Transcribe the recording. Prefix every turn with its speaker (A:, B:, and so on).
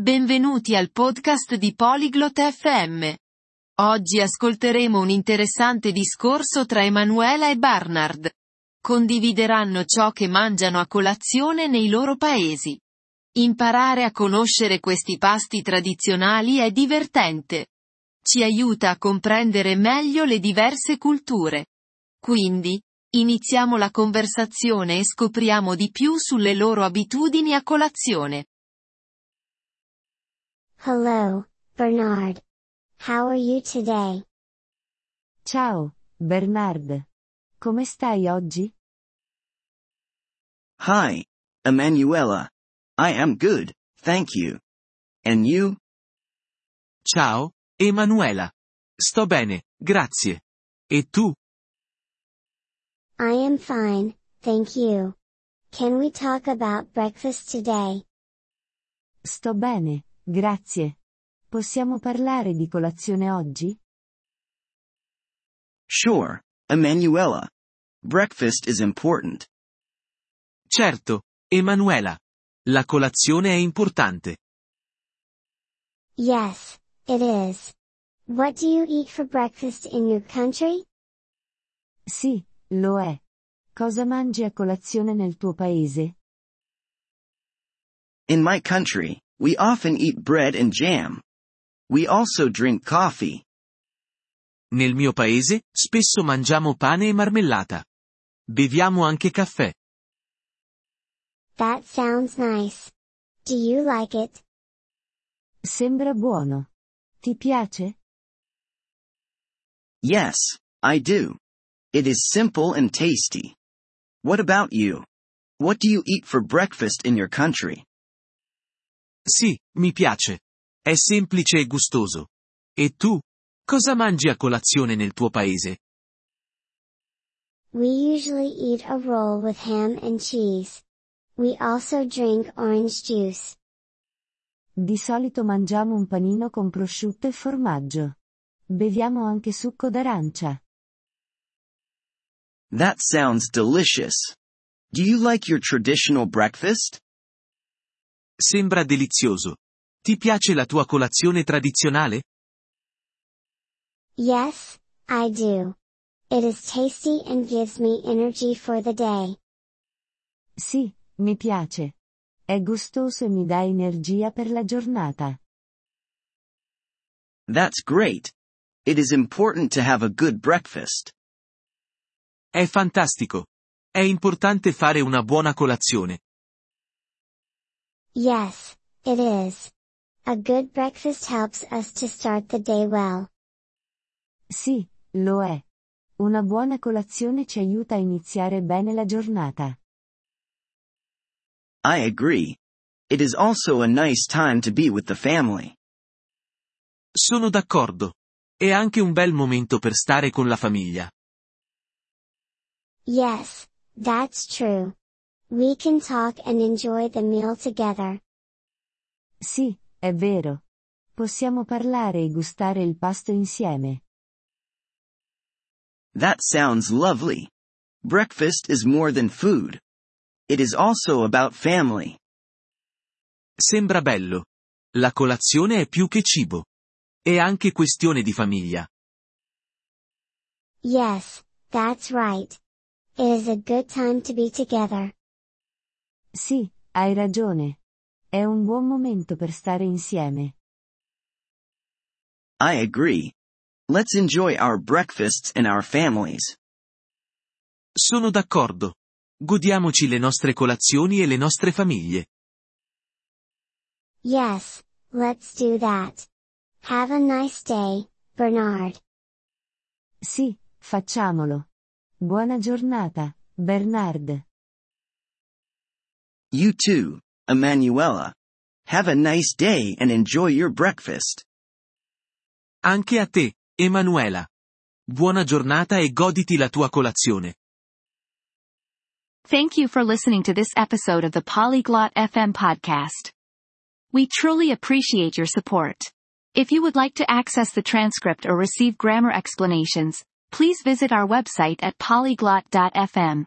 A: Benvenuti al podcast di Polyglot FM. Oggi ascolteremo un interessante discorso tra Emanuela e Barnard. Condivideranno ciò che mangiano a colazione nei loro paesi. Imparare a conoscere questi pasti tradizionali è divertente. Ci aiuta a comprendere meglio le diverse culture. Quindi, iniziamo la conversazione e scopriamo di più sulle loro abitudini a colazione.
B: Hello, Bernard. How are you today?
C: Ciao, Bernard. Come stai oggi?
D: Hi, Emanuela. I am good, thank you. And you?
E: Ciao, Emanuela. Sto bene, grazie. E tu?
B: I am fine, thank you. Can we talk about breakfast today?
C: Sto bene, grazie. Possiamo parlare di colazione oggi?
D: Sure, Emanuela. Breakfast is important.
E: Certo, Emanuela. La colazione è importante.
B: Yes, it is. What do you eat for breakfast in your country?
C: Sì, lo è. Cosa mangi a colazione nel tuo paese?
D: In my country, we often eat bread and jam. We also drink coffee.
E: Nel mio paese, spesso mangiamo pane e marmellata. Beviamo anche caffè.
B: That sounds nice. Do you like it?
C: Sembra buono. Ti piace?
D: Yes, I do. It is simple and tasty. What about you? What do you eat for breakfast in your country?
E: Sì, mi piace. È semplice e gustoso. E tu? Cosa mangi a colazione nel tuo paese?
B: We usually eat a roll with ham and cheese. We also drink orange juice.
C: Di solito mangiamo un panino con prosciutto e formaggio. Beviamo anche succo d'arancia.
D: That sounds delicious. Do you like your traditional breakfast?
E: Sembra delizioso. Ti piace la tua colazione tradizionale?
B: Yes, I do. It is tasty and gives me energy for the day.
C: Sì, mi piace. È gustoso e mi dà energia per la giornata.
D: That's great. It is important to have a good breakfast.
E: È fantastico. È importante fare una buona colazione.
B: Yes, it is. A good breakfast helps us to start the day well.
C: Sì, lo è. Una buona colazione ci aiuta a iniziare bene la giornata.
D: I agree. It is also a nice time to be with the family.
E: Sono d'accordo. È anche un bel momento per stare con la famiglia.
B: Yes, that's true. We can talk and enjoy the meal together.
C: Sì, è vero. Possiamo parlare e gustare il pasto insieme.
D: That sounds lovely. Breakfast is more than food. It is also about family.
E: Sembra bello. La colazione è più che cibo. È anche questione di famiglia.
B: Yes, that's right. It is a good time to be together.
C: Sì, hai ragione. È un buon momento per stare insieme.
D: I agree. Let's enjoy our breakfasts and our families.
E: Sono d'accordo. Godiamoci le nostre colazioni e le nostre famiglie.
B: Yes, let's do that. Have a nice day, Bernard.
C: Sì, facciamolo. Buona giornata, Bernard.
D: You too, Emanuela. Have a nice day and enjoy your breakfast.
E: Anche a te, Emanuela. Buona giornata e goditi la tua colazione.
A: Thank you for listening to this episode of the Polyglot FM podcast. We truly appreciate your support. If you would like to access the transcript or receive grammar explanations, please visit our website at polyglot.fm.